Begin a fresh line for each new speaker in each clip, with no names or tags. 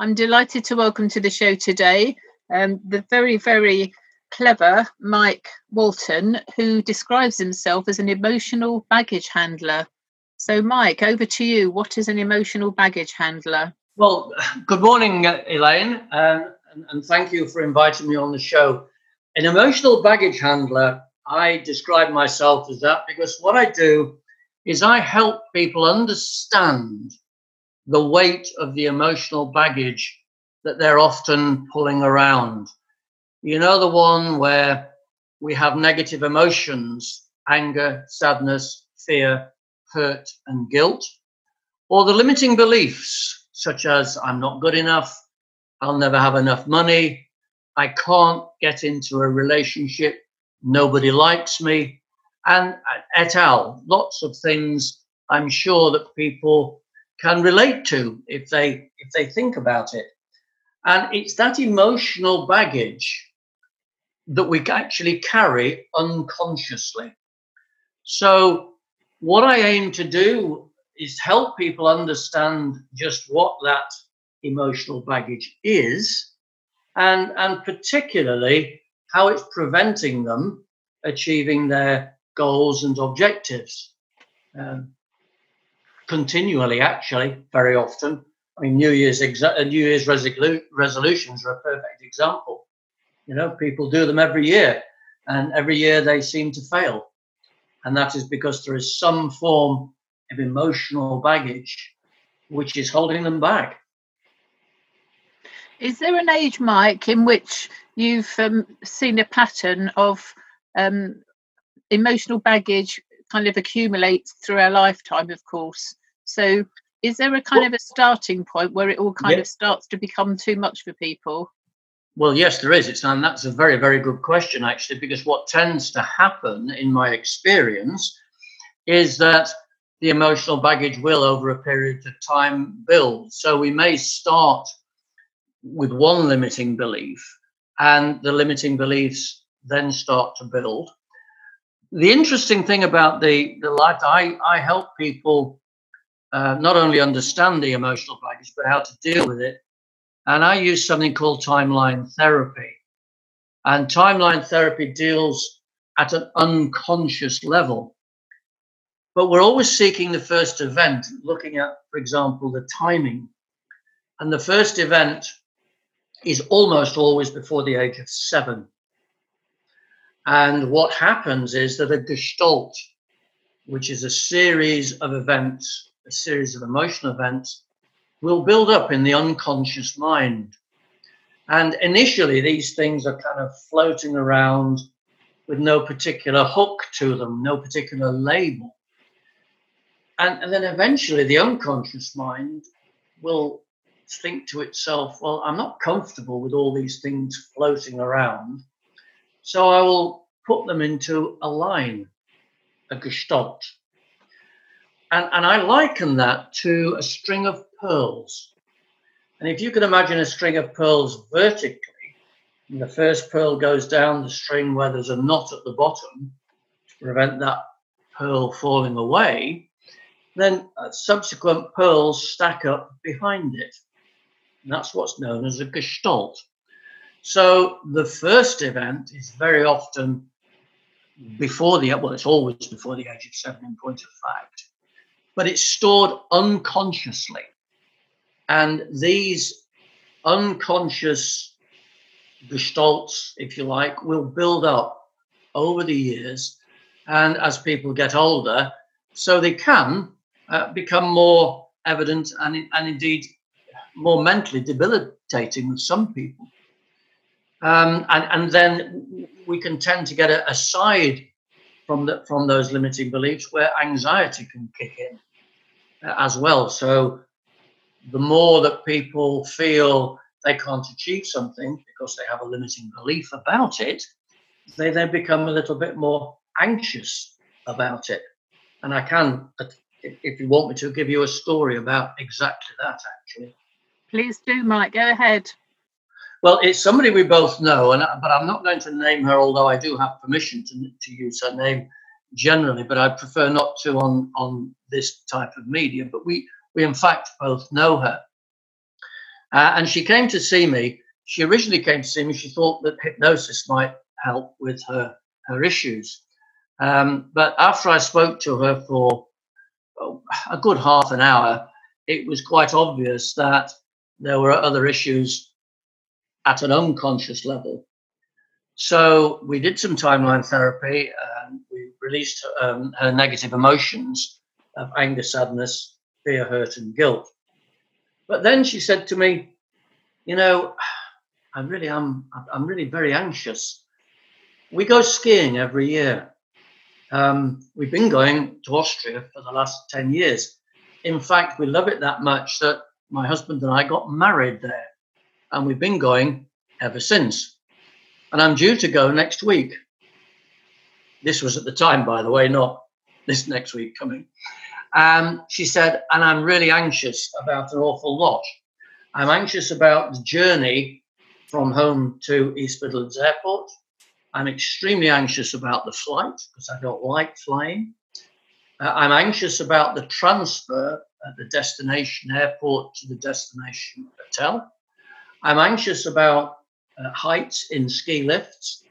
I'm delighted to welcome to the show today um, the very, very clever Mike Walton, who describes himself as an emotional baggage handler. So, Mike, over to you. What is an emotional baggage handler?
Well, good morning, Elaine, um, and, and thank you for inviting me on the show. An emotional baggage handler, I describe myself as that because what I do is I help people understand the weight of the emotional baggage that they're often pulling around. You know, the one where we have negative emotions, anger, sadness, fear, hurt, and guilt, or the limiting beliefs, such as I'm not good enough, I'll never have enough money, I can't get into a relationship, nobody likes me, and uh, et al. Lots of things I'm sure that people can relate to if they if they think about it. And it's that emotional baggage that we actually carry unconsciously. So what I aim to do is help people understand just what that emotional baggage is and and particularly how it's preventing them achieving their goals and objectives. Um, continually, actually, very often. I mean, New Year's exa- uh, New Year's resolu- resolutions are a perfect example. You know, people do them every year, and every year they seem to fail, and that is because there is some form of emotional baggage which is holding them back.
Is there an age, Mike, in which you've um, seen a pattern of um, emotional baggage kind of accumulates through our lifetime, of course. So, is there a kind well, of a starting point where it all kind yeah. of starts to become too much for people?
Well, yes, there is. It's and that's a very, very good question actually, because what tends to happen in my experience is that the emotional baggage will, over a period of time, build. So we may start with one limiting belief, and the limiting beliefs then start to build the interesting thing about the the light, I I help people uh, not only understand the emotional baggage but how to deal with it, and I use something called timeline therapy, and timeline therapy deals at an unconscious level. But we're always seeking the first event, looking at, for example, the timing. And the first event is almost always before the age of seven. And what happens is that a gestalt, which is a series of events, a series of emotional events, will build up in the unconscious mind. And initially, these things are kind of floating around with no particular hook to them, no particular label. And, and then eventually, the unconscious mind will think to itself, well, I'm not comfortable with all these things floating around. So I will put them into a line, a gestalt. And, and I liken that to a string of pearls. And if you can imagine a string of pearls vertically, and the first pearl goes down the string where there's a knot at the bottom to prevent that pearl falling away, then uh, subsequent pearls stack up behind it. And that's what's known as a gestalt. So the first event is very often before the well, it's always before the age of seven in point of fact, but it's stored unconsciously, and these unconscious gestalts, if you like, will build up over the years, and as people get older, so they can uh, become more evident and, and indeed more mentally debilitating with some people. Um, and, and then we can tend to get aside from the, from those limiting beliefs where anxiety can kick in uh, as well. So the more that people feel they can't achieve something because they have a limiting belief about it, they then become a little bit more anxious about it. And I can, if you want me to, give you a story about exactly that actually.
Please do, Mike. Go ahead.
Well, it's somebody we both know, and but I'm not going to name her, although I do have permission to, to use her name generally, but I prefer not to on on this type of media. But we we in fact both know her, Uh, and she came to see me. She originally came to see me. She thought that hypnosis might help with her, her issues. Um, but after I spoke to her for oh, a good half an hour, it was quite obvious that there were other issues at an unconscious level. So we did some timeline therapy and we released um, her negative emotions of anger, sadness, fear, hurt, and guilt. But then she said to me, You know, I really am, I'm really very anxious. We go skiing every year. Um, we've been going to Austria for the last 10 years. In fact, we love it that much that my husband and I got married there, and we've been going ever since. And I'm due to go next week. This was at the time, by the way, not this next week coming. Um, she said, and I'm really anxious about an awful lot. I'm anxious about the journey from home to East Midlands Airport. I'm extremely anxious about the flight because I don't like flying. Uh, I'm anxious about the transfer at the destination airport to the destination hotel. I'm anxious about uh, heights in ski lifts.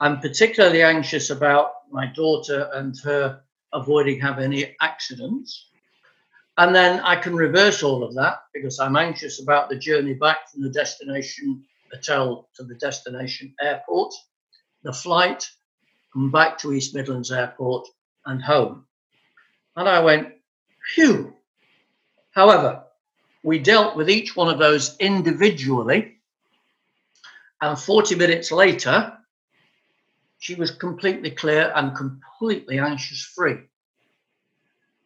I'm particularly anxious about my daughter and her avoiding having any accidents. And then I can reverse all of that because I'm anxious about the journey back from the destination hotel to the destination airport, the flight, and back to East Midlands Airport and home. And I went, phew. However, we dealt with each one of those individually. And 40 minutes later, she was completely clear and completely anxious free.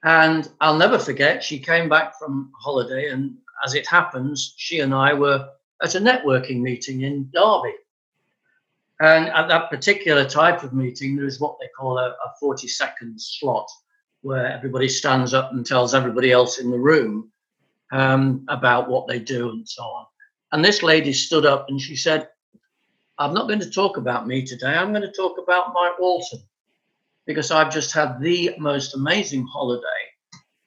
And I'll never forget, she came back from holiday, and as it happens, she and I were at a networking meeting in Derby. And at that particular type of meeting, there is what they call a, a 40 second slot where everybody stands up and tells everybody else in the room um, about what they do and so on. And this lady stood up and she said, I'm not going to talk about me today. I'm going to talk about Mike Walton because I've just had the most amazing holiday,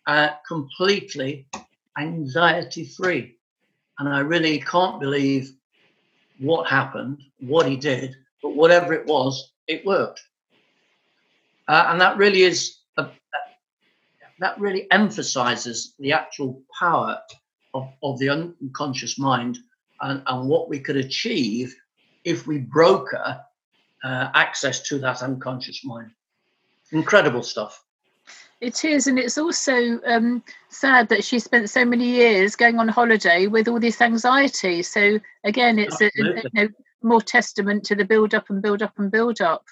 uh, completely anxiety free. And I really can't believe what happened, what he did, but whatever it was, it worked. Uh, and that really is that really emphasizes the actual power of, of the unconscious mind and, and what we could achieve if we broker uh, access to that unconscious mind. Incredible stuff.
It is, and it's also um, sad that she spent so many years going on holiday with all this anxiety. So again, it's a, you know, more testament to the build up and build up and build up.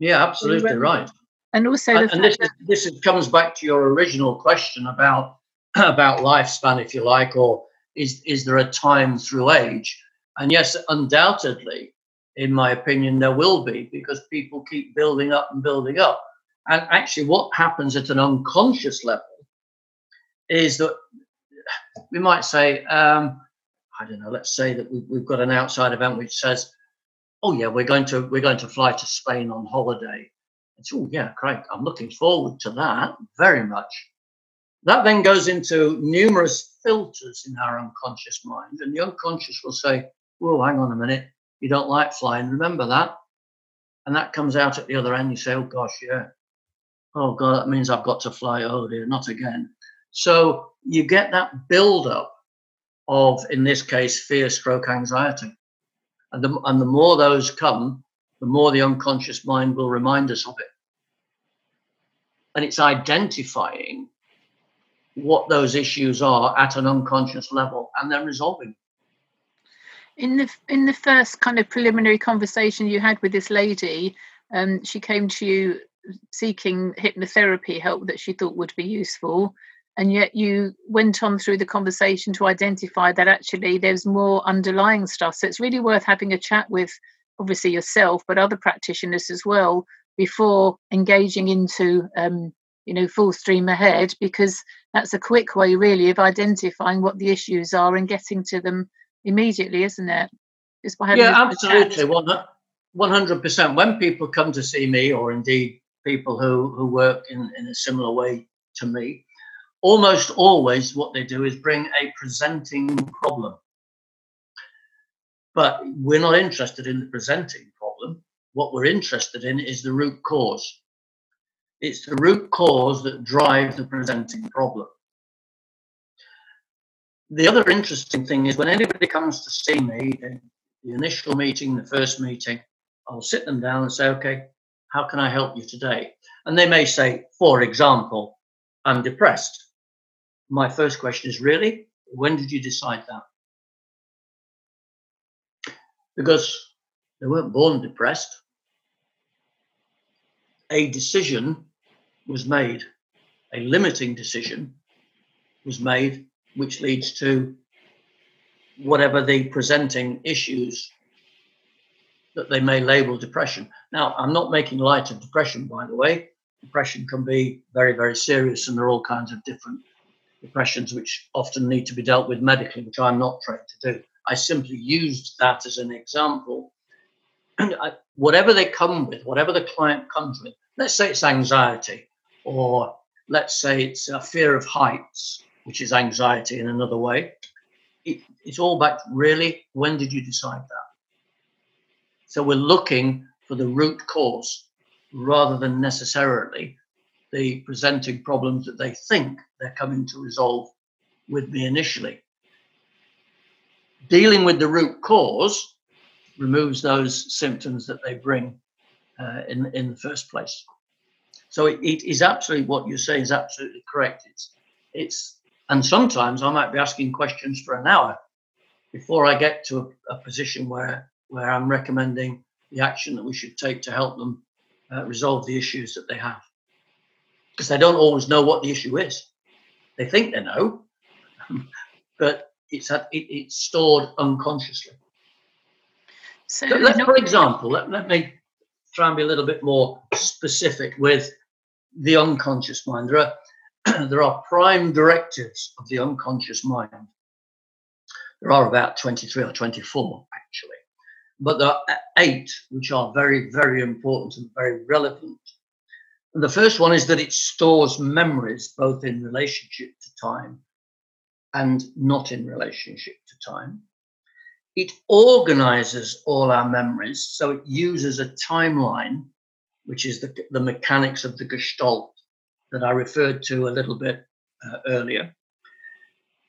Yeah, absolutely right
and also
and, and this, this comes back to your original question about about lifespan if you like or is is there a time through age? And yes undoubtedly in my opinion there will be because people keep building up and building up. And actually what happens at an unconscious level is that we might say um, i don't know let's say that we've, we've got an outside event which says oh yeah we're going to we're going to fly to spain on holiday it's, oh, yeah, great. I'm looking forward to that very much. That then goes into numerous filters in our unconscious mind. And the unconscious will say, oh, hang on a minute. You don't like flying. Remember that? And that comes out at the other end. You say, oh, gosh, yeah. Oh, God, that means I've got to fly. Oh, dear, not again. So you get that build up of, in this case, fear, stroke, anxiety. And the, and the more those come, the more the unconscious mind will remind us of it. And it's identifying what those issues are at an unconscious level and then resolving.
In the in the first kind of preliminary conversation you had with this lady, um, she came to you seeking hypnotherapy help that she thought would be useful, and yet you went on through the conversation to identify that actually there's more underlying stuff. So it's really worth having a chat with obviously yourself, but other practitioners as well, before engaging into um, you know full stream ahead, because that's a quick way really of identifying what the issues are and getting to them immediately, isn't it?
Just by having yeah, absolutely, one hundred percent. When people come to see me, or indeed people who who work in in a similar way to me, almost always what they do is bring a presenting problem But we're not interested in the presenting problem. What we're interested in is the root cause. It's the root cause that drives the presenting problem. The other interesting thing is when anybody comes to see me, the initial meeting, the first meeting, I'll sit them down and say, okay, how can I help you today? And they may say, for example, I'm depressed. My first question is, really? When did you decide that? Because they weren't born depressed. A decision was made, a limiting decision was made, which leads to whatever the presenting issues that they may label depression. Now, I'm not making light of depression, by the way. Depression can be very, very serious, and there are all kinds of different depressions which often need to be dealt with medically, which I'm not trained to do. I simply used that as an example. And I, whatever they come with, whatever the client comes with, let's say it's anxiety, or let's say it's a fear of heights, which is anxiety in another way. It, it's all back really, when did you decide that? So we're looking for the root cause rather than necessarily the presenting problems that they think they're coming to resolve with me initially. Dealing with the root cause removes those symptoms that they bring uh, in, in the first place. So it, it is absolutely what you say is absolutely correct. It's, it's, and sometimes I might be asking questions for an hour before I get to a, a position where where I'm recommending the action that we should take to help them uh, resolve the issues that they have. Because they don't always know what the issue is. They think they know, but it's it, it's stored unconsciously. So, so let, for example, let, let me try and be a little bit more specific with the unconscious mind. There are there are prime directives of the unconscious mind. There are about 23 or 24 actually but there are eight which are very, very important and very relevant. And the first one is that it stores memories both in relationship to time and not in relationship to time. It organizes all our memories, so it uses a timeline, which is the, the mechanics of the gestalt that I referred to a little bit uh, earlier.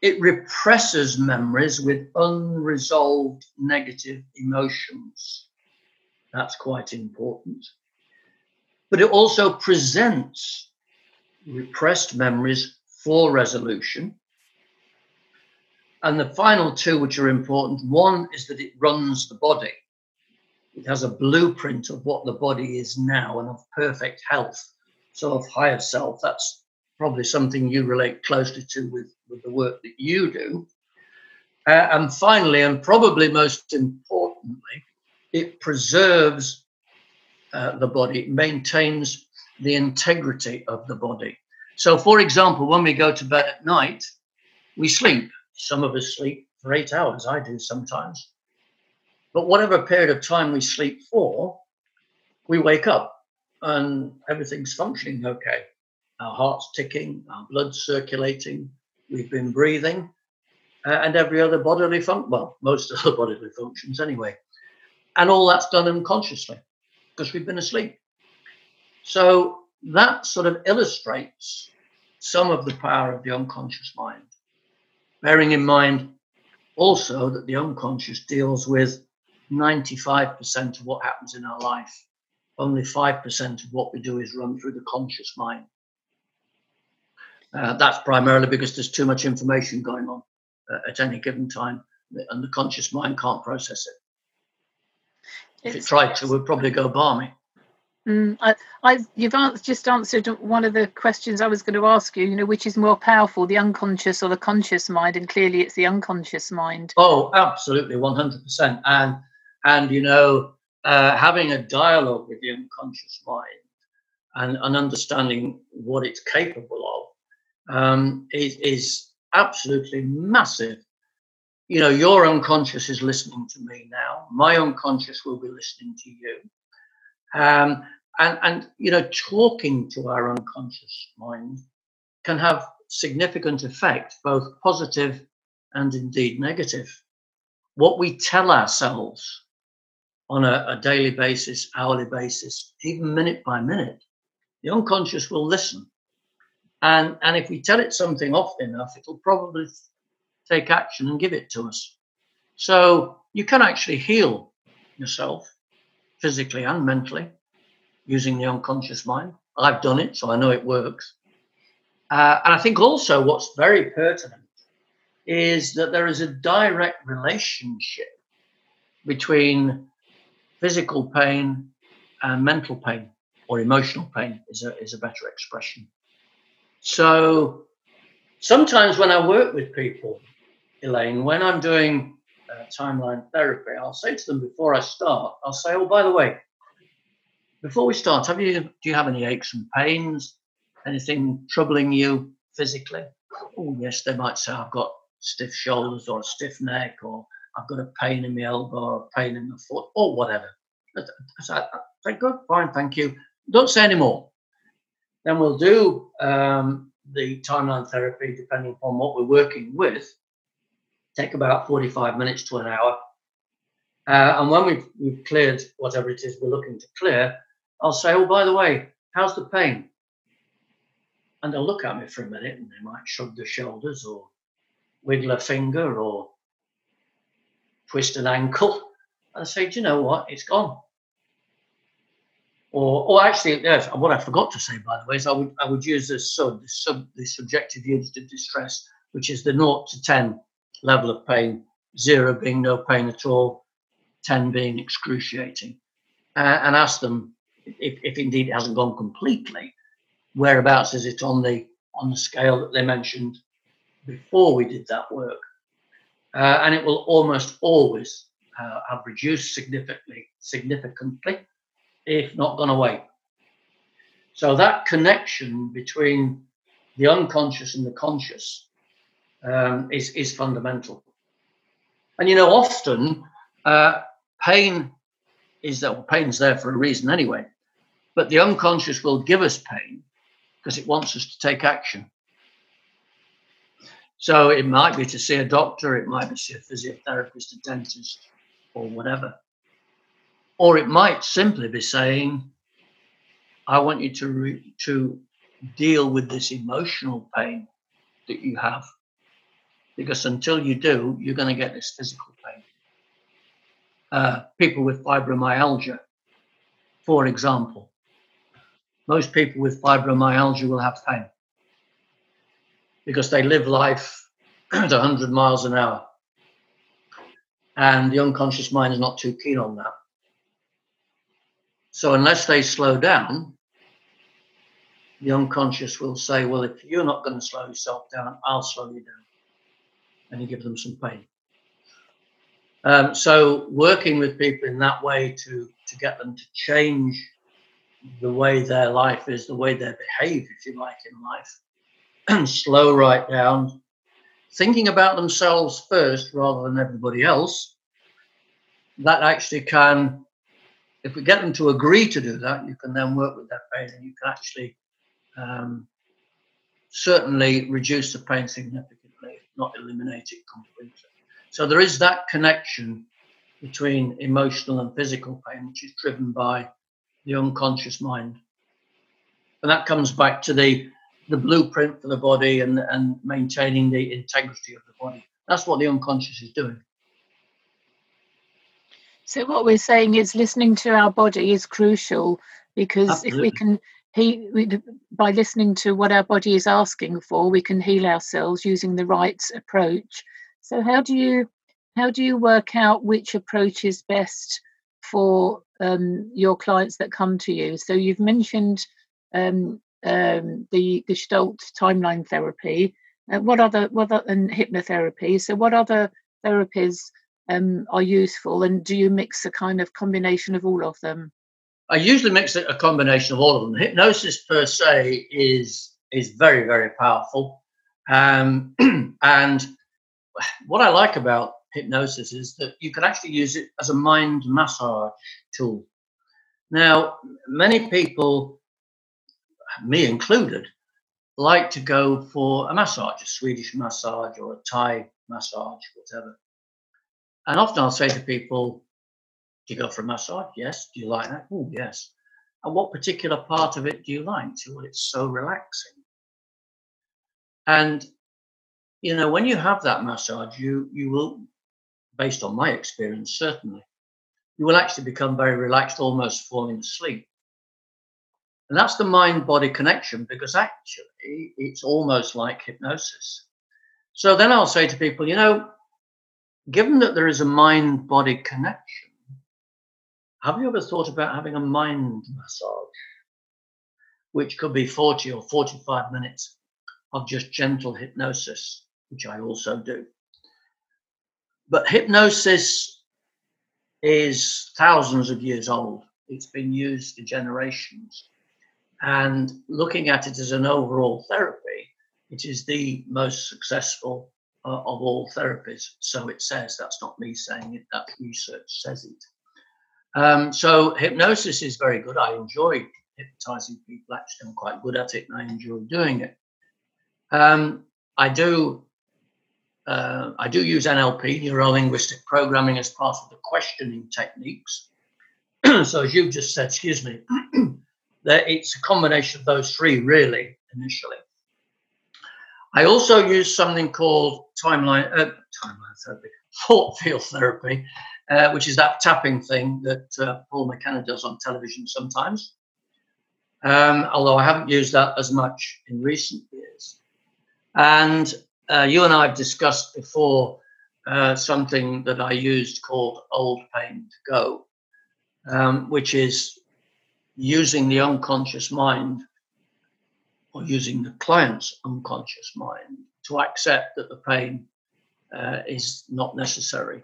It represses memories with unresolved negative emotions. That's quite important. But it also presents repressed memories for resolution. And the final two, which are important one is that it runs the body. It has a blueprint of what the body is now and of perfect health, so of higher self. That's probably something you relate closely to with, with the work that you do. Uh, and finally, and probably most importantly, it preserves uh, the body, it maintains the integrity of the body. So, for example, when we go to bed at night, we sleep. Some of us sleep for eight hours, I do sometimes. But whatever period of time we sleep for, we wake up and everything's functioning okay our heart's ticking, our blood's circulating, we've been breathing, uh, and every other bodily function, well, most of the bodily functions anyway. And all that's done unconsciously because we've been asleep. So that sort of illustrates some of the power of the unconscious mind, bearing in mind also that the unconscious deals with 95% of what happens in our life. Only 5% of what we do is run through the conscious mind. Uh, that's primarily because there's too much information going on uh, at any given time, and the conscious mind can't process it. It's, if it tried to, would probably go balmy.
Mm, I, I, you've just answered one of the questions I was going to ask you. You know, which is more powerful, the unconscious or the conscious mind? And clearly, it's the unconscious mind.
Oh, absolutely, one hundred percent. And and you know, uh, having a dialogue with the unconscious mind and, and understanding what it's capable of um, is, is absolutely massive. You know, your unconscious is listening to me now. My unconscious will be listening to you. Um, and, and, you know, talking to our unconscious mind can have significant effect, both positive and indeed negative. what we tell ourselves on a, a daily basis, hourly basis, even minute by minute, the unconscious will listen. And, and if we tell it something often enough, it'll probably take action and give it to us. So you can actually heal yourself physically and mentally using the unconscious mind. I've done it, so I know it works. Uh, and I think also what's very pertinent is that there is a direct relationship between physical pain and mental pain, or emotional pain is a, is a better expression. So sometimes when I work with people, Elaine, when I'm doing uh, timeline therapy, I'll say to them before I start, I'll say, oh, by the way, before we start, have you do you have any aches and pains? Anything troubling you physically? Oh, yes, they might say, I've got stiff shoulders or a stiff neck, or I've got a pain in my elbow or a pain in my foot, or whatever. I say, good, fine, thank you. Don't say any more. Then we'll do um, the timeline therapy depending upon what we're working with. Take about 45 minutes to an hour. Uh, and when we've, we've cleared whatever it is we're looking to clear, I'll say, oh, by the way, how's the pain? And they'll look at me for a minute and they might shrug their shoulders or wiggle a finger or twist an ankle. And I say, do you know what? It's gone. Or, or actually, yes, what I forgot to say, by the way, is I would I would use the sub, the sub, the subjective unit of distress, which is the 0 to 10 level of pain, zero being no pain at all, 10 being excruciating, uh, and ask them if, if indeed it hasn't gone completely, whereabouts is it on the on the scale that they mentioned before we did that work? Uh, and it will almost always uh, have reduced significantly, significantly, if not gone away. So that connection between the unconscious and the conscious um, is is fundamental. And you know, often uh, pain is that well, pain's there for a reason anyway. But the unconscious will give us pain because it wants us to take action. So it might be to see a doctor, it might be to see a physiotherapist, a dentist, or whatever. Or it might simply be saying, I want you to, re- to deal with this emotional pain that you have. Because until you do, you're going to get this physical pain. Uh, people with fibromyalgia, for example, most people with fibromyalgia will have pain because they live life at 100 miles an hour. And the unconscious mind is not too keen on that. So, unless they slow down, the unconscious will say, Well, if you're not going to slow yourself down, I'll slow you down. And you give them some pain. Um, so, working with people in that way to, to get them to change the way their life is, the way they behave, if you like, in life, and slow right down, thinking about themselves first rather than everybody else, that actually can, if we get them to agree to do that, you can then work with their pain and you can actually um, certainly reduce the pain significantly, not eliminate it completely. So there is that connection between emotional and physical pain, which is driven by the unconscious mind. And that comes back to the the blueprint for the body and, and maintaining the integrity of the body. That's what the unconscious is doing.
So what we're saying is listening to our body is crucial because Absolutely. if we can he by listening to what our body is asking for, we can heal ourselves using the right approach. So how do you how do you work out which approach is best for um, your clients that come to you. So you've mentioned um, um, the Gestalt timeline therapy. Uh, what other what other, and hypnotherapy? So what other therapies um, are useful, and do you mix a kind of combination of all of them?
I usually mix it, a combination of all of them. Hypnosis per se is is very very powerful, um, and what I like about hypnosis is that you can actually use it as a mind massage tool. Now, many people, me included, like to go for a massage, a Swedish massage or a Thai massage, whatever. And often I'll say to people, Do you go for a massage? Yes. Do you like that? Oh, yes. And what particular part of it do you like? Well, it's so relaxing. And you know, when you have that massage, you you will, based on my experience, certainly, you will actually become very relaxed, almost falling asleep. And that's the mind body connection because actually it's almost like hypnosis. So then I'll say to people, you know, given that there is a mind body connection, have you ever thought about having a mind massage, which could be 40 or 45 minutes of just gentle hypnosis, which I also do? But hypnosis is thousands of years old. It's been used for generations. And looking at it as an overall therapy, it is the most successful uh, of all therapies. So it says, that's not me saying it, that research says it. Um, so hypnosis is very good. I enjoy hypnotizing people. Actually, I'm quite good at it and I enjoy doing it. Um, I do uh, I do use NLP, neuro linguistic programming, as part of the questioning techniques. so, as you've just said, excuse me, that it's a combination of those three, really, initially. I also use something called timeline, uh, timeline therapy, thought field therapy, uh, which is that tapping thing that uh, Paul McKenna does on television sometimes. Um, although I haven't used that as much in recent years. And uh, you and I have discussed before uh, something that I used called Old Pain to Go, um, which is using the unconscious mind or using the client's unconscious mind to accept that the pain uh, is not necessary.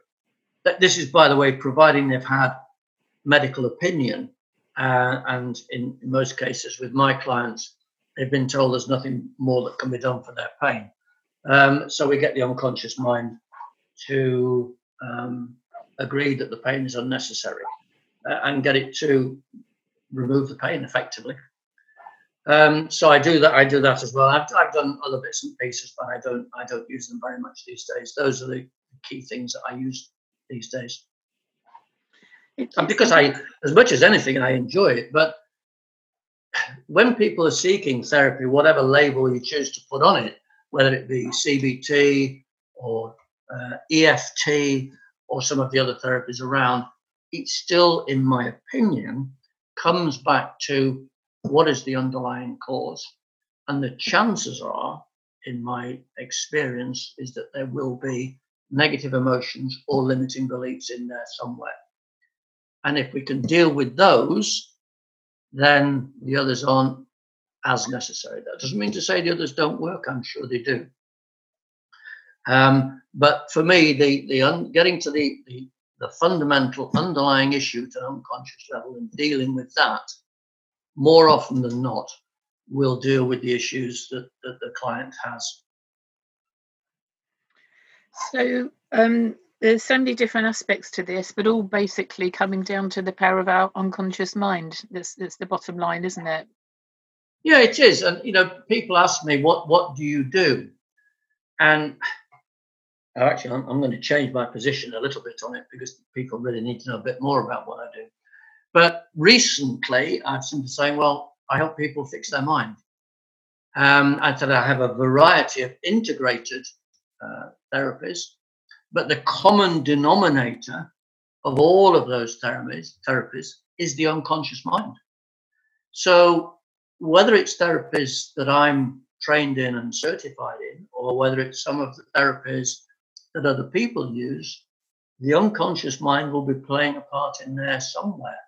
This is, by the way, providing they've had medical opinion. Uh, and in, most cases, with my clients, they've been told there's nothing more that can be done for their pain. Um, so we get the unconscious mind to um, agree that the pain is unnecessary uh, and get it to remove the pain effectively. Um, so I do that. I do that as well. I've, I've done other bits and pieces, but I don't. I don't use them very much these days. Those are the key things that I use these days. And because I, as much as anything, I enjoy it. But when people are seeking therapy, whatever label you choose to put on it, whether it be CBT or uh, EFT or some of the other therapies around, it still, in my opinion, comes back to what is the underlying cause. And the chances are, in my experience, is that there will be negative emotions or limiting beliefs in there somewhere. And if we can deal with those, then the others aren't as necessary. That doesn't mean to say the others don't work. I'm sure they do. Um, but for me, the the un, getting to the, the the fundamental underlying issue to an unconscious level and dealing with that more often than not will deal with the issues that, that the client has.
So um, there's so many different aspects to this, but all basically coming down to the power of our unconscious mind. That's that's the bottom line, isn't it?
Yeah, it is. And you know, people ask me, "What what do you do?" And oh, actually, I'm, I'm going to change my position a little bit on it because people really need to know a bit more about what I do. But recently, I've been saying, "Well, I help people fix their mind." Um, I said I have a variety of integrated uh, therapies, but the common denominator of all of those therapies, therapies is the unconscious mind. So whether it's therapies that I'm trained in and certified in, or whether it's some of the therapies that other people use, the unconscious mind will be playing a part in there somewhere.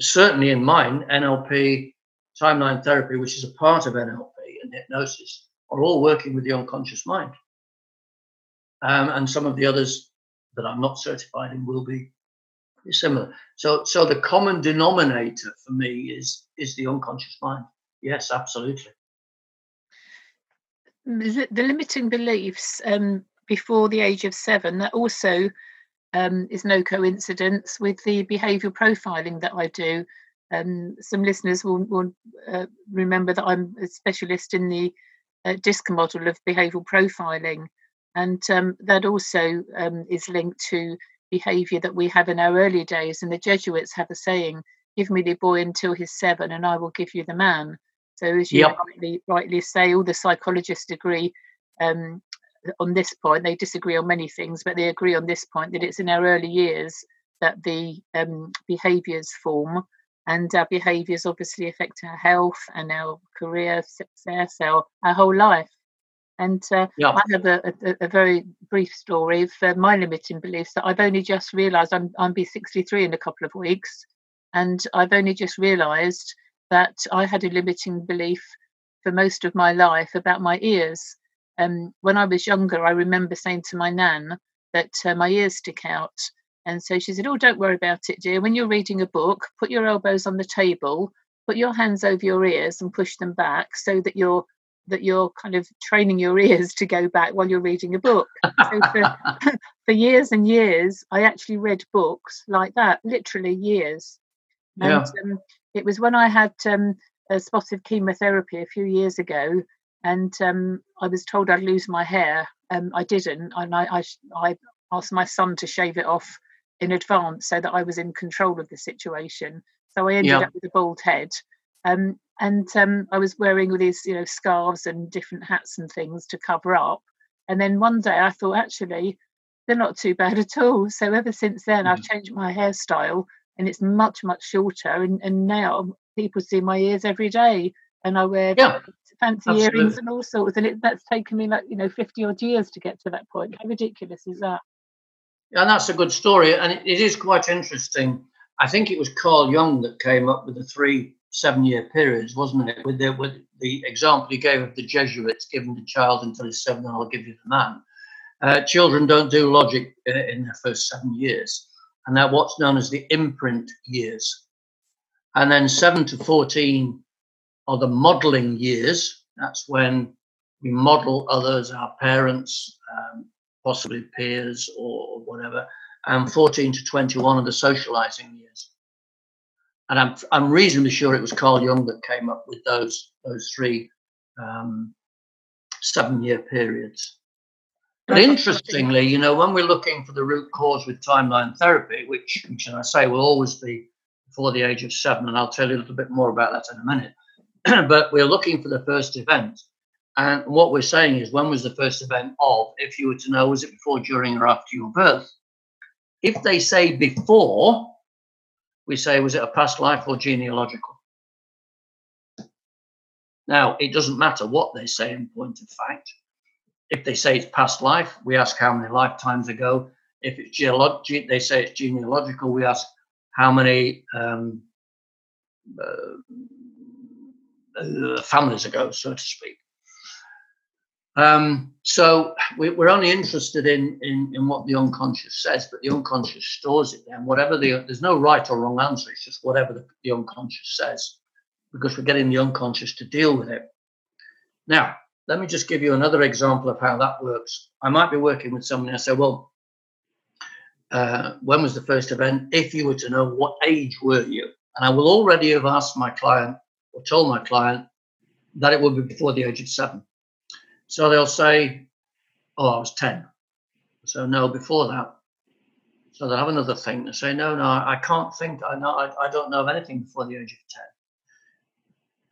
Certainly in mine, NLP, timeline therapy, which is a part of NLP and hypnosis, are all working with the unconscious mind. Um, and some of the others that I'm not certified in will be similar. So, so the common denominator for me is is the unconscious mind. Yes, absolutely.
The, the limiting beliefs um, before the age of seven that also um, is no coincidence with the behavioural profiling that I do. Um, some listeners will, will uh, remember that I'm a specialist in the uh, DISC model of behavioural profiling. and um, that also um, is linked to behaviour that we have in our early days. And the Jesuits have a saying, "Give me the boy until he's seven, and I will give you the man." So, as you yep. rightly, rightly, say, all the psychologists agree um, on this point. They disagree on many things, but they agree on this point that it's in our early years that the um, behaviours form, and our behaviours obviously affect our health and our career success, our, our whole life. And uh, yeah. I have a, a, a, very brief story of uh, my limiting beliefs that I've only just realised I'm I'm be 63 in a couple of weeks, and I've only just realised that I had a limiting belief for most of my life about my ears. Um, when I was younger, I remember saying to my nan that uh, my ears stick out, and so she said, "Oh, don't worry about it, dear. When you're reading a book, put your elbows on the table, put your hands over your ears, and push them back so that you're that you're kind of training your ears to go back while you're reading a book. So for, for years and years, I actually read books like that, literally years. And yeah. um, it was when I had um, a spot of chemotherapy a few years ago, and um, I was told I'd lose my hair. Um, I didn't, and I, I, I asked my son to shave it off in advance so that I was in control of the situation. So I ended yeah. up with a bald head. Um, and um, I was wearing all these, you know, scarves and different hats and things to cover up. And then one day I thought, actually, they're not too bad at all. So ever since then, mm. I've changed my hairstyle, and it's much much shorter. And, and now people see my ears every day, and I wear yeah, fancy absolutely. earrings and all sorts. And it, that's taken me like you know fifty odd years to get to that point. How ridiculous is that?
And that's a good story, and it, it is quite interesting. I think it was Carl Jung that came up with the three seven year periods, wasn't it? With the, with the example he gave of the Jesuits giving the child until he's seven, and I'll give you the man. Uh, children don't do logic in, in their first seven years, and they're what's known as the imprint years. And then seven to 14 are the modeling years. That's when we model others, our parents, um, possibly peers or whatever. And 14 to 21 are the socializing years and I'm I'm reasonably sure it was Carl Jung that came up with those those three um, seven year periods. But interestingly, you know, when we're looking for the root cause with timeline therapy, which, which I say will always be before the age of seven, and I'll tell you a little bit more about that in a minute. but we're looking for the first event. And what we're saying is, when was the first event of, if you were to know, was it before, during, or after your birth? If they say before, we say, was it a past life or genealogical? Now, it doesn't matter what they say in point of fact. If they say it's past life, we ask how many lifetimes ago. If it's geological, they say it's genealogical, we ask how many um, uh, families ago, so to speak. Um, so we, are only interested in, in, in what the unconscious says, but the unconscious stores it. And whatever the there's no right or wrong answer. It's just whatever the, the unconscious says, because we're getting the unconscious to deal with it. Now, let me just give you another example of how that works. I might be working with someone and I say, well, uh, when was the first event? If you were to know what age were you? And I will already have asked my client or told my client that it would be before the age of seven. So they'll say, Oh, I was 10. So, no, before that. So they'll have another thing. They say, No, no, I can't think. I, know, I, I don't know of anything before the age of 10.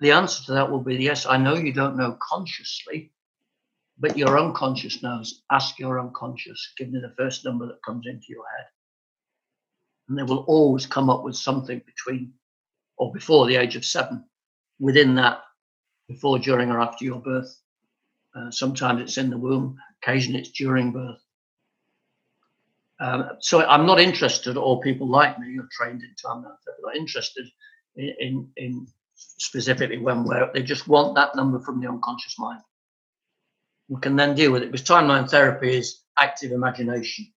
The answer to that will be yes, I know you don't know consciously, but your unconscious knows. Ask your unconscious, give me the first number that comes into your head. And they will always come up with something between or before the age of seven, within that, before, during, or after your birth. Uh, sometimes it's in the womb, occasionally it's during birth. Um, so I'm not interested, or people like me who are trained in time therapy, are interested in, in, in specifically when where they just want that number from the unconscious mind. We can then deal with it because timeline therapy is active imagination,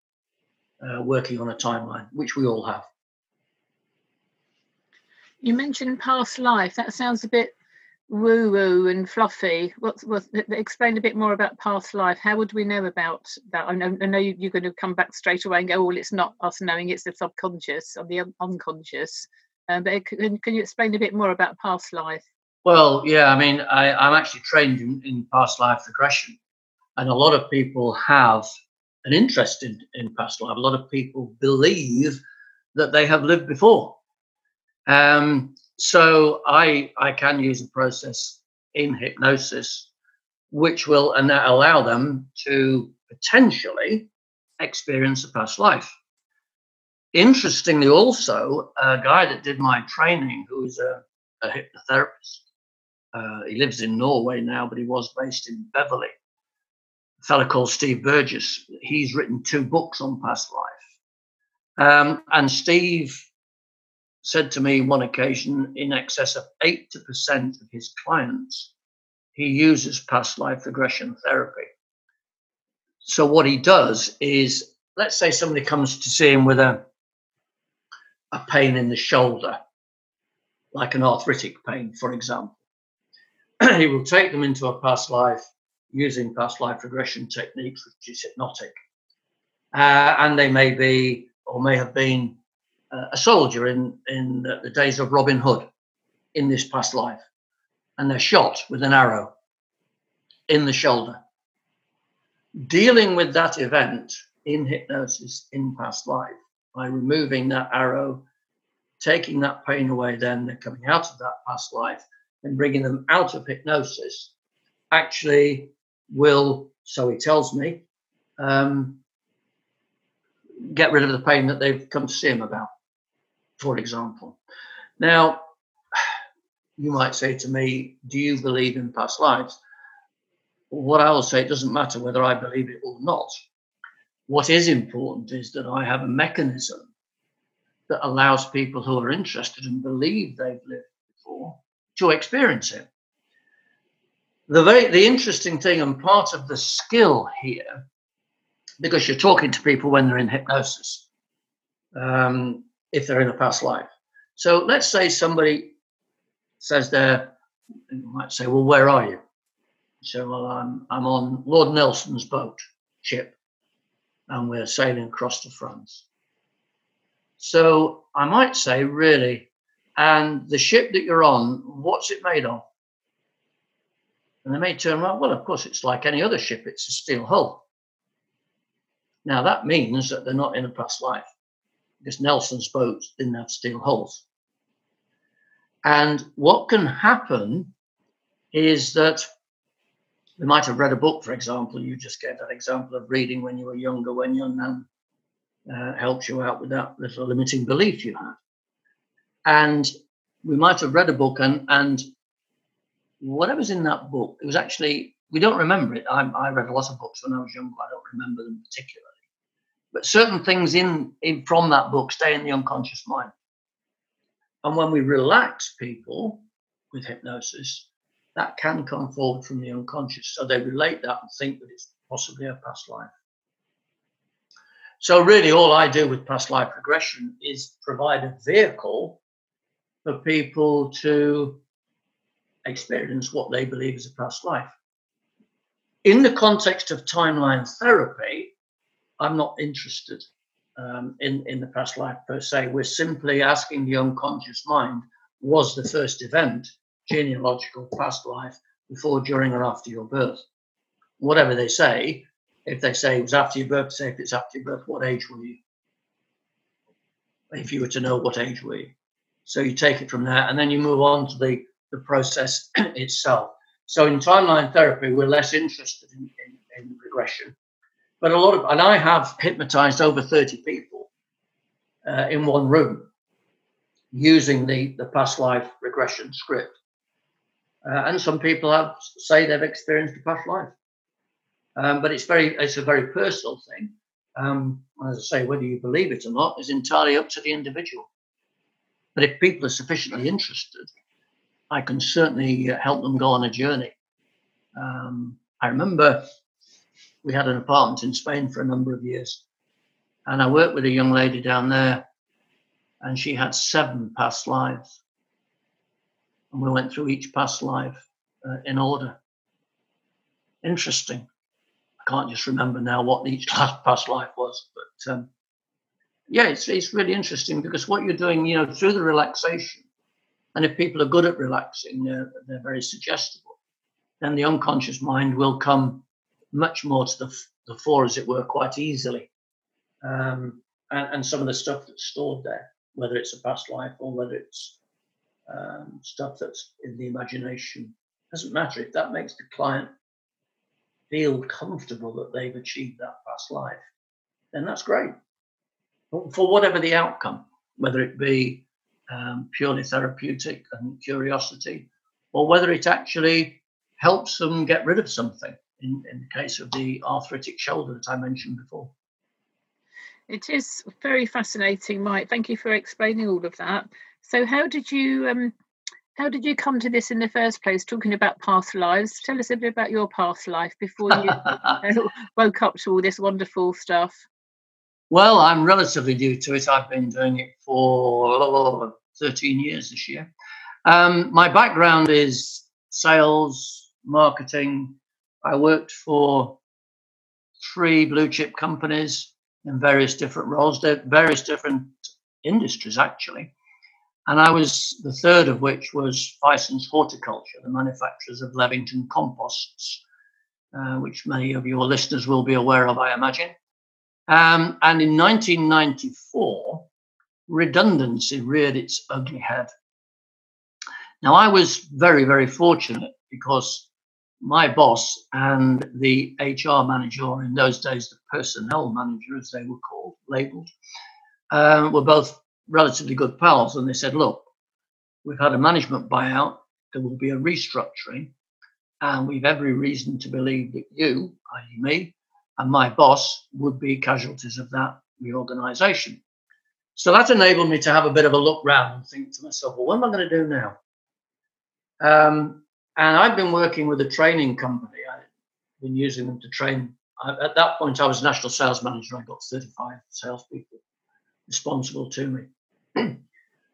uh, working on a timeline, which we all have.
You mentioned past life. That sounds a bit woo woo and fluffy. What's what? Explain a bit more about past life. How would we know about that? I know, I know you're going to come back straight away and go, "Well, it's not us knowing; it's the subconscious or the unconscious." Um, but can, can you explain a bit more about past life?
Well, yeah. I mean, I, am actually trained in, in past life regression, And a lot of people have an interest in, in past life. A lot of people believe that they have lived before. Um, so I I can use a process in hypnosis which will and that allow them to potentially experience a past life. Interestingly, also, a guy that did my training, who is a, a hypnotherapist, uh, he lives in Norway now, but he was based in Beverley. A fellow called Steve Burgess. He's written two books on past life. Um, and Steve said to me one occasion in excess of 80% of his clients, he uses past life regression therapy. So, what he does is, let's say somebody comes to see him with a, a pain in the shoulder, like an arthritic pain, for example. he will take them into a past life using past life regression techniques, which is hypnotic. Uh, and they may be or may have been uh, a soldier in, in the days of Robin Hood in this past life. And they're shot with an arrow in the shoulder. Dealing with that event in hypnosis in past life by removing that arrow, taking that pain away, then they're coming out of that past life and bringing them out of hypnosis actually will, so he tells me, um, get rid of the pain that they've come to see him about, for example. Now, you might say to me, Do you believe in past lives? What I will say, it doesn't matter whether I believe it or not. What is important is that I have a mechanism that allows people who are interested and believe they've lived before to experience it. The very the interesting thing and part of the skill here, because you're talking to people when they're in hypnosis, um, if they're in a past life. So let's say somebody says you might say, well, where are you? So, well, I'm I'm on Lord Nelson's boat ship, and we're sailing across to France. So I might say, really, and the ship that you're on, what's it made of? And they may turn around, well, of course, it's like any other ship, it's a steel hull. Now, that means that they're not in a past life because Nelson's boats didn't have steel hulls. And what can happen is that they might have read a book, for example. You just gave that example of reading when you were younger, when your nan uh, helped you out with that little limiting belief you had and we might have read a book and and whatever's in that book it was actually we don't remember it I, I read a lot of books when i was younger, i don't remember them particularly but certain things in, in from that book stay in the unconscious mind. And when we relax people with hypnosis that can come forward from the unconscious. So they relate that and think that it's possibly a past life. So really all i do with past life regression is provide a vehicle for people to experience what they believe is a past life. In the context of timeline therapy, I'm not interested um, in, in the past life per se. We're simply asking the unconscious mind was the first event genealogical past life before, during, or after your birth? Whatever they say, if they say it was after your birth, say if it's after your birth, what age were you? If you were to know what age were you? So you take it from there, and then you move on to the, the process itself. So in timeline therapy, we're less interested in, in, in regression. But a lot of, and I have hypnotized over 30 people uh, in one room using the, the past life regression script. Uh, and some people have say they've experienced a past life. Um, but it's very, it's a very personal thing. Um, as I say, whether you believe it or not is entirely up to the individual. But if people are sufficiently interested, I can certainly uh, help them go on a journey. Um, I remember we had an apartment in Spain for a number of years, and I worked with a young lady down there, and she had seven past lives. And we went through each past life uh, in order. Interesting. I can't just remember now what each past life was, but um, yeah, it's, it's really interesting because what you're doing, you know, through the relaxation, and if people are good at relaxing, they're, they're very suggestible, then the unconscious mind will come much more to the, the fore, as it were, quite easily. Um, and, and, some of the stuff that's stored there, whether it's a past life or whether it's um, stuff that's in the imagination, doesn't matter. If that makes the client feel comfortable that they've achieved that past life, then that's great. For whatever the outcome, whether it be um, purely therapeutic and curiosity, or whether it actually helps them get rid of something, in, in the case of the arthritic shoulder that I mentioned before.
It is very fascinating, Mike. Thank you for explaining all of that. So, how did you um, how did you come to this in the first place? Talking about past lives, tell us a bit about your past life before you woke up to all this wonderful stuff.
Well, I'm relatively new to it. I've been doing it for 13 years this year. Um, my background is sales, marketing. I worked for three blue chip companies in various different roles, various different industries, actually. And I was the third of which was Fisons Horticulture, the manufacturers of Levington composts, uh, which many of your listeners will be aware of, I imagine. Um, and in 1994, redundancy reared its ugly head. Now, I was very, very fortunate because my boss and the HR manager, in those days, the personnel manager, as they were called, labeled, uh, were both relatively good pals. And they said, Look, we've had a management buyout, there will be a restructuring, and we've every reason to believe that you, i.e., me, and my boss would be casualties of that reorganization. So that enabled me to have a bit of a look round and think to myself, well, what am I going to do now? Um, and I've been working with a training company. I've been using them to train. at that point, I was national sales manager. I got 35 salespeople responsible to me.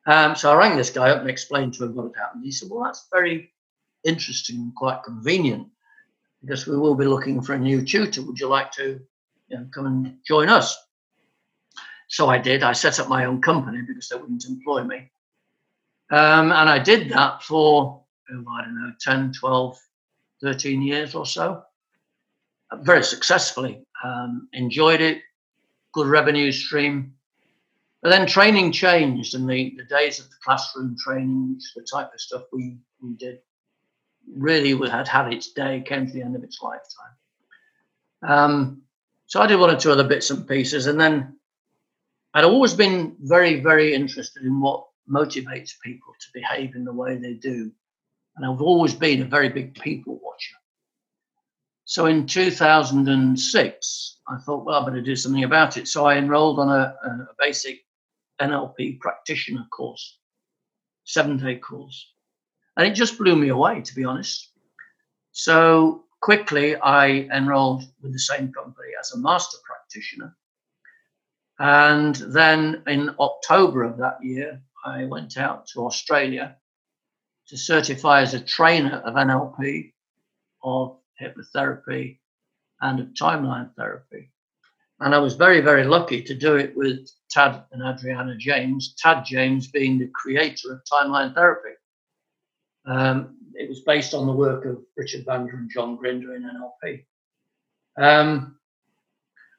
um, so I rang this guy up and explained to him what had happened. He said, Well, that's very interesting and quite convenient because we will be looking for a new tutor. Would you like to you know, come and join us? So I did. I set up my own company because they wouldn't employ me. Um, and I did that for, oh, I don't know, 10, 12, 13 years or so. Very successfully. Um, enjoyed it, good revenue stream. But then training changed, and the, the days of the classroom training, the type of stuff we, we did, really had had its day, came to the end of its lifetime. Um, so I did one or two other bits and pieces, and then I'd always been very, very interested in what motivates people to behave in the way they do, and I've always been a very big people watcher. So in 2006, I thought, well, I better do something about it. So I enrolled on a, a basic NLP practitioner course, seven day course. And it just blew me away, to be honest. So quickly, I enrolled with the same company as a master practitioner. And then in October of that year, I went out to Australia to certify as a trainer of NLP, of hypnotherapy, and of timeline therapy. And I was very, very lucky to do it with Tad and Adriana James, Tad James being the creator of timeline therapy. Um, it was based on the work of Richard Bandler and John Grinder in NLP. Um,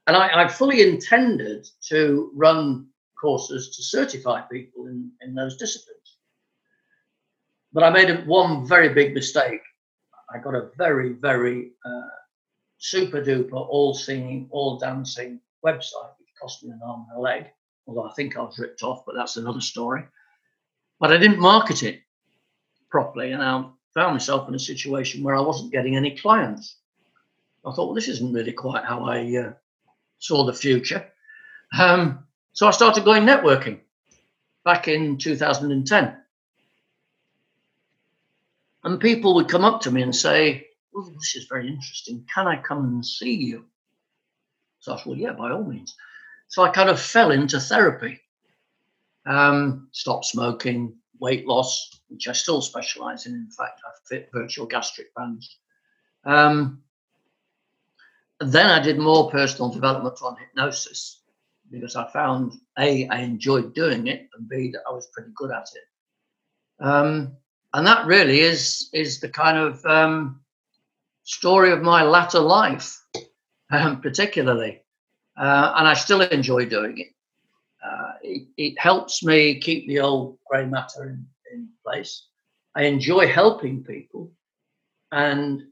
and I, I, fully intended to run courses to certify people in, in those disciplines. But I made one very big mistake. I got a very, very uh, super duper, all singing, all dancing website, which cost me an arm and a leg. Although I think I was ripped off, but that's another story. But I didn't market it properly, and I found myself in a situation where I wasn't getting any clients. I thought, well, this isn't really quite how I uh, saw the future. Um, so I started going networking back in 2010. And people would come up to me and say, oh, this is very interesting. Can I come and see you? So I said, well, yeah, by all means. So I kind of fell into therapy. Um, stopped smoking, weight loss, which I still specialize in. In fact, I fit virtual gastric bands. Um, then I did more personal development on hypnosis because I found A, I enjoyed doing it, and B, that I was pretty good at it. Um, and that really is is the kind of um, story of my latter life. um, particularly, uh, and I still enjoy doing it. Uh, it. it. helps me keep the old grey matter in, in place. I enjoy helping people, and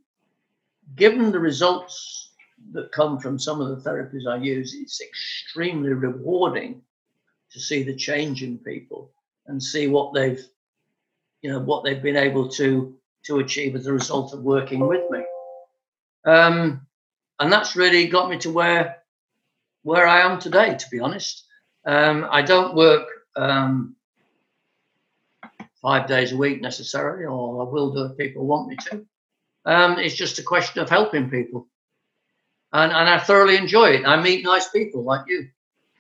given the results that come from some of the therapies I use, it's extremely rewarding to see the change in people and see what they've, you know, what they've been able to to achieve as a result of working with me. Um, and that's really got me to where where I am today. To be honest, um, I don't work um, five days a week necessarily, or I will do if people want me to. Um, it's just a question of helping people, and and I thoroughly enjoy it. I meet nice people like you.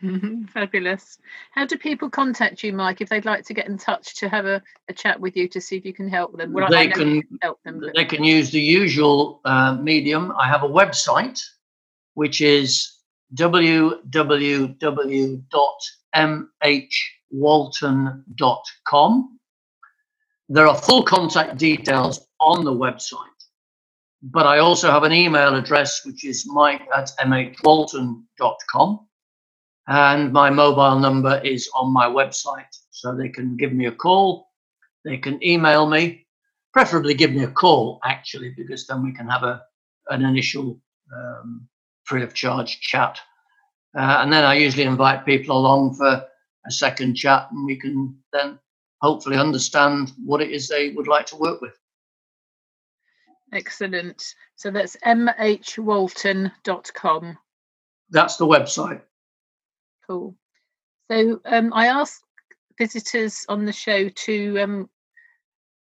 Fabulous. How do people contact you, Mike, if they'd like to get in touch to have a, a chat with you to see if you can help them?
Well, they can, can, help them. But... They can use the usual uh, medium. I have a website, which is www.mhwalton.com. There are full contact details on the website, but I also have an email address, which is mike at mhwalton.com and my mobile number is on my website. So they can give me a call, they can email me, preferably give me a call actually, because then we can have a an initial um, free of charge chat. Uh, and then I usually invite people along for a second chat, and we can then hopefully understand what it is they would like to work with.
Excellent. So that's mhwalton.com.
That's the website.
Cool. So um, I asked visitors on the show to um,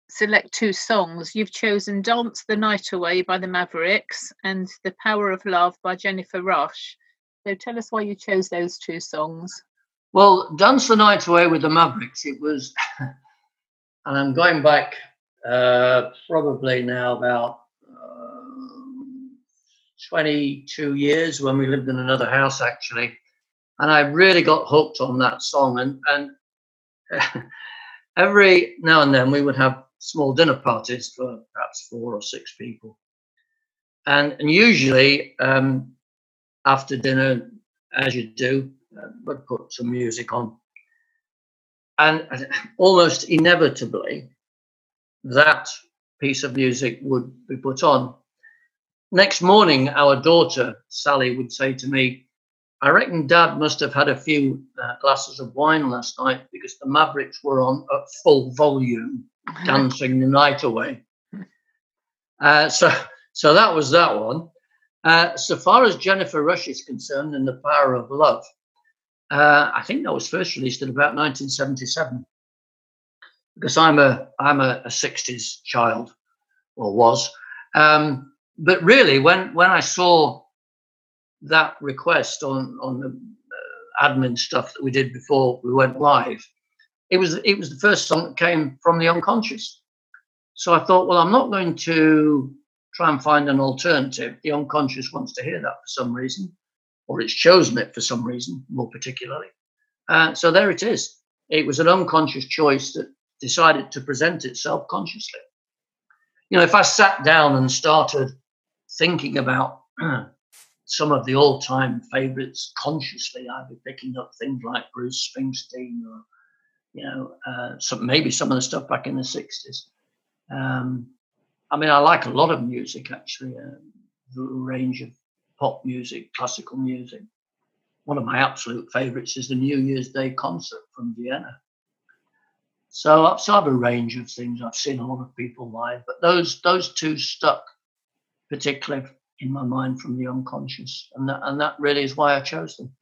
select two songs. You've chosen Dance the Night Away by the Mavericks and The Power of Love by Jennifer Rush. So tell us why you chose those two songs.
Well, Dance the Night Away with the Mavericks, it was, and I'm going back uh, probably now about uh, 22 years when we lived in another house actually and I really got hooked on that song. And and every now and then we would have small dinner parties for perhaps four or six people, and and usually um, after dinner, as you do, uh, would put some music on, and almost inevitably, that piece of music would be put on. Next morning, our daughter Sally would say to me, I reckon Dad must have had a few uh, glasses of wine last night because the Mavericks were on at full volume, dancing the night away. Uh, so, so that was that one. Uh, so far as Jennifer Rush is concerned, and the Power of Love, uh, I think that was first released in about 1977. Because I'm a I'm a, a 60s child, or was. Um, but really, when when I saw that request on on the uh, admin stuff that we did before we went live, it was it was the first song that came from the unconscious. So I thought, well, I'm not going to try and find an alternative. The unconscious wants to hear that for some reason, or it's chosen it for some reason, more particularly. Uh, so there it is. It was an unconscious choice that decided to present itself consciously. You know, if I sat down and started thinking about some of the all-time favorites consciously. I'd be picking up things like Bruce Springsteen or, you know, uh, some maybe some of the stuff back in the '60s. Um, I mean, I like a lot of music actually, a range of pop music, classical music. One of my absolute favorites is the New Year's Day concert from Vienna. So, so I have a range of things. I've seen a lot of people live, but those those two stuck particularly in my mind from the unconscious, and that and that really is why I chose them.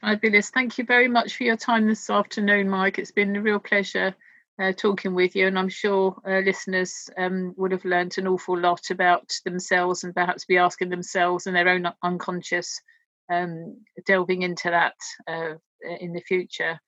Fabulous. Thank you very much for your time this afternoon, Mike. It's been a real pleasure uh, talking with you, and I'm sure uh, listeners um, would have learnt an awful lot about themselves and perhaps be asking themselves and their own unconscious, um, delving into that uh, in the future.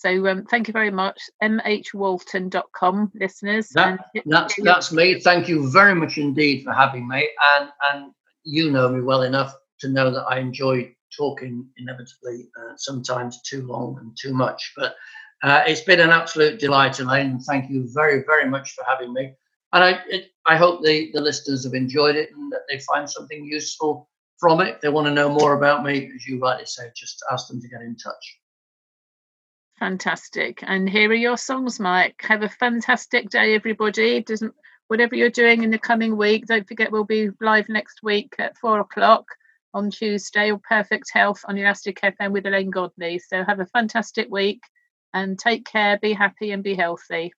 So um, thank you very much. mhwalton.com listeners.
That, that's that's me. Thank you very much indeed for having me. And and you know me well enough to know that I enjoy talking inevitably, uh, sometimes too long and too much. But uh, it's been an absolute delight, Elaine. And thank you very very much for having me. And I it, I hope the the listeners have enjoyed it and that they find something useful from it. If they want to know more about me, as you rightly say, just ask them to get in touch.
Fantastic. And here are your songs, Mike. Have a fantastic day, everybody. Doesn't whatever you're doing in the coming week, don't forget we'll be live next week at four o'clock on Tuesday or Perfect Health on Elastic FM with Elaine Godley. So have a fantastic week and take care, be happy and be healthy.